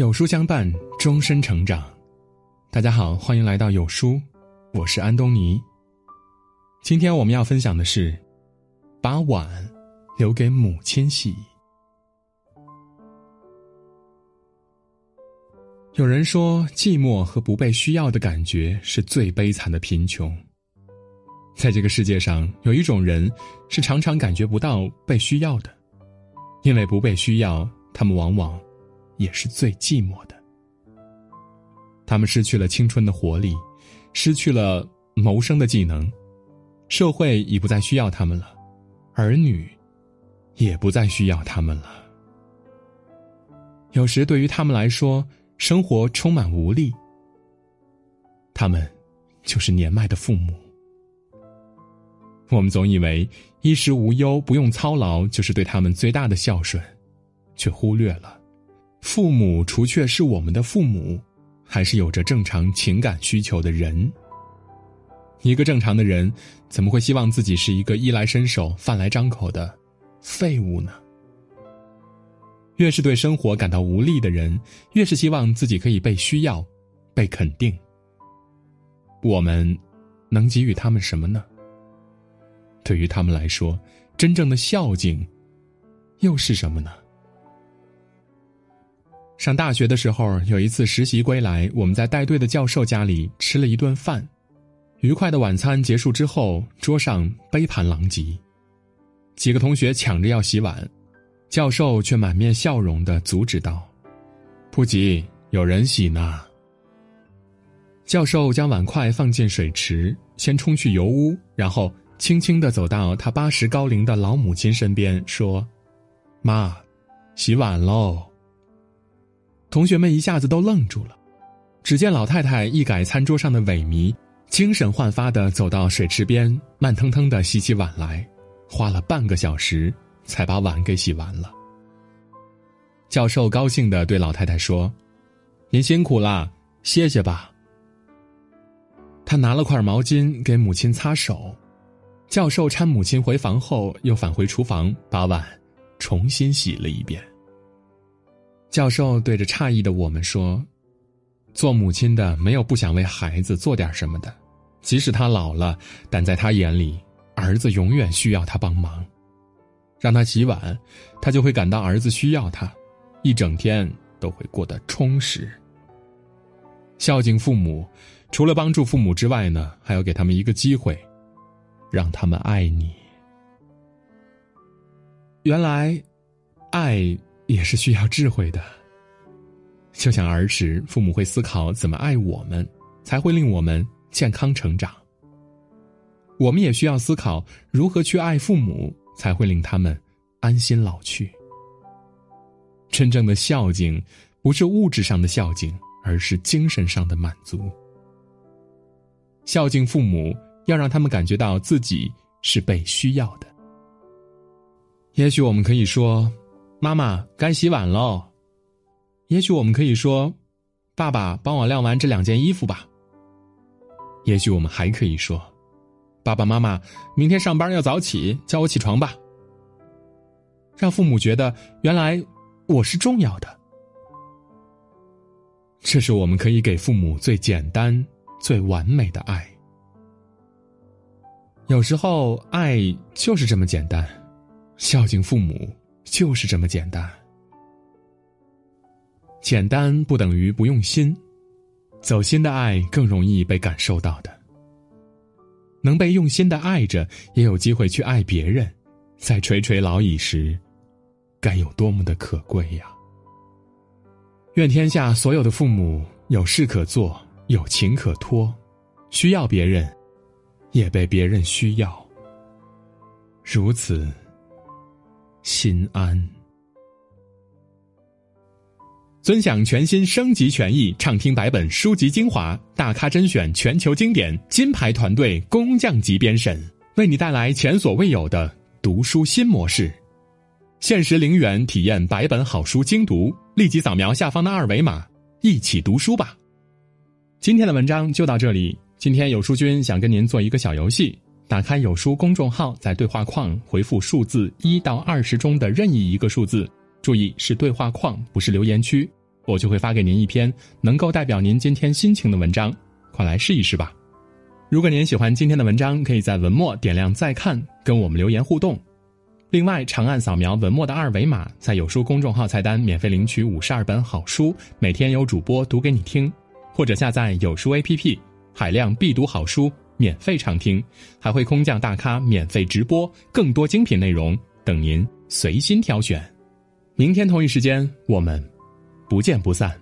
有书相伴，终身成长。大家好，欢迎来到有书，我是安东尼。今天我们要分享的是，把碗留给母亲洗。有人说，寂寞和不被需要的感觉是最悲惨的贫穷。在这个世界上，有一种人是常常感觉不到被需要的，因为不被需要，他们往往也是最寂寞的。他们失去了青春的活力，失去了谋生的技能，社会已不再需要他们了，儿女也不再需要他们了。有时，对于他们来说，生活充满无力。他们就是年迈的父母。我们总以为衣食无忧、不用操劳就是对他们最大的孝顺，却忽略了，父母除却是我们的父母，还是有着正常情感需求的人。一个正常的人，怎么会希望自己是一个衣来伸手、饭来张口的废物呢？越是对生活感到无力的人，越是希望自己可以被需要、被肯定。我们能给予他们什么呢？对于他们来说，真正的孝敬又是什么呢？上大学的时候，有一次实习归来，我们在带队的教授家里吃了一顿饭。愉快的晚餐结束之后，桌上杯盘狼藉，几个同学抢着要洗碗，教授却满面笑容的阻止道：“不急，有人洗呢。”教授将碗筷放进水池，先冲去油污，然后。轻轻的走到他八十高龄的老母亲身边，说：“妈，洗碗喽。”同学们一下子都愣住了。只见老太太一改餐桌上的萎靡，精神焕发的走到水池边，慢腾腾的洗起碗来，花了半个小时才把碗给洗完了。教授高兴的对老太太说：“您辛苦了，歇歇吧。”他拿了块毛巾给母亲擦手。教授搀母亲回房后，又返回厨房，把碗重新洗了一遍。教授对着诧异的我们说：“做母亲的没有不想为孩子做点什么的，即使他老了，但在他眼里，儿子永远需要他帮忙。让他洗碗，他就会感到儿子需要他，一整天都会过得充实。孝敬父母，除了帮助父母之外呢，还要给他们一个机会。”让他们爱你。原来，爱也是需要智慧的。就像儿时，父母会思考怎么爱我们，才会令我们健康成长。我们也需要思考如何去爱父母，才会令他们安心老去。真正的孝敬，不是物质上的孝敬，而是精神上的满足。孝敬父母。要让他们感觉到自己是被需要的。也许我们可以说：“妈妈，该洗碗喽。”也许我们可以说：“爸爸，帮我晾完这两件衣服吧。”也许我们还可以说：“爸爸妈妈，明天上班要早起，叫我起床吧。”让父母觉得原来我是重要的。这是我们可以给父母最简单、最完美的爱。有时候，爱就是这么简单，孝敬父母就是这么简单。简单不等于不用心，走心的爱更容易被感受到的。能被用心的爱着，也有机会去爱别人，在垂垂老矣时，该有多么的可贵呀！愿天下所有的父母有事可做，有情可托，需要别人。也被别人需要，如此心安。尊享全新升级权益，畅听百本书籍精华，大咖甄选全球经典，金牌团队工匠级编审，为你带来前所未有的读书新模式。限时零元体验百本好书精读，立即扫描下方的二维码，一起读书吧。今天的文章就到这里。今天有书君想跟您做一个小游戏，打开有书公众号，在对话框回复数字一到二十中的任意一个数字，注意是对话框，不是留言区。我就会发给您一篇能够代表您今天心情的文章，快来试一试吧。如果您喜欢今天的文章，可以在文末点亮再看，跟我们留言互动。另外，长按扫描文末的二维码，在有书公众号菜单免费领取五十二本好书，每天有主播读给你听，或者下载有书 APP，海量必读好书免费畅听，还会空降大咖免费直播，更多精品内容等您随心挑选。明天同一时间，我们不见不散。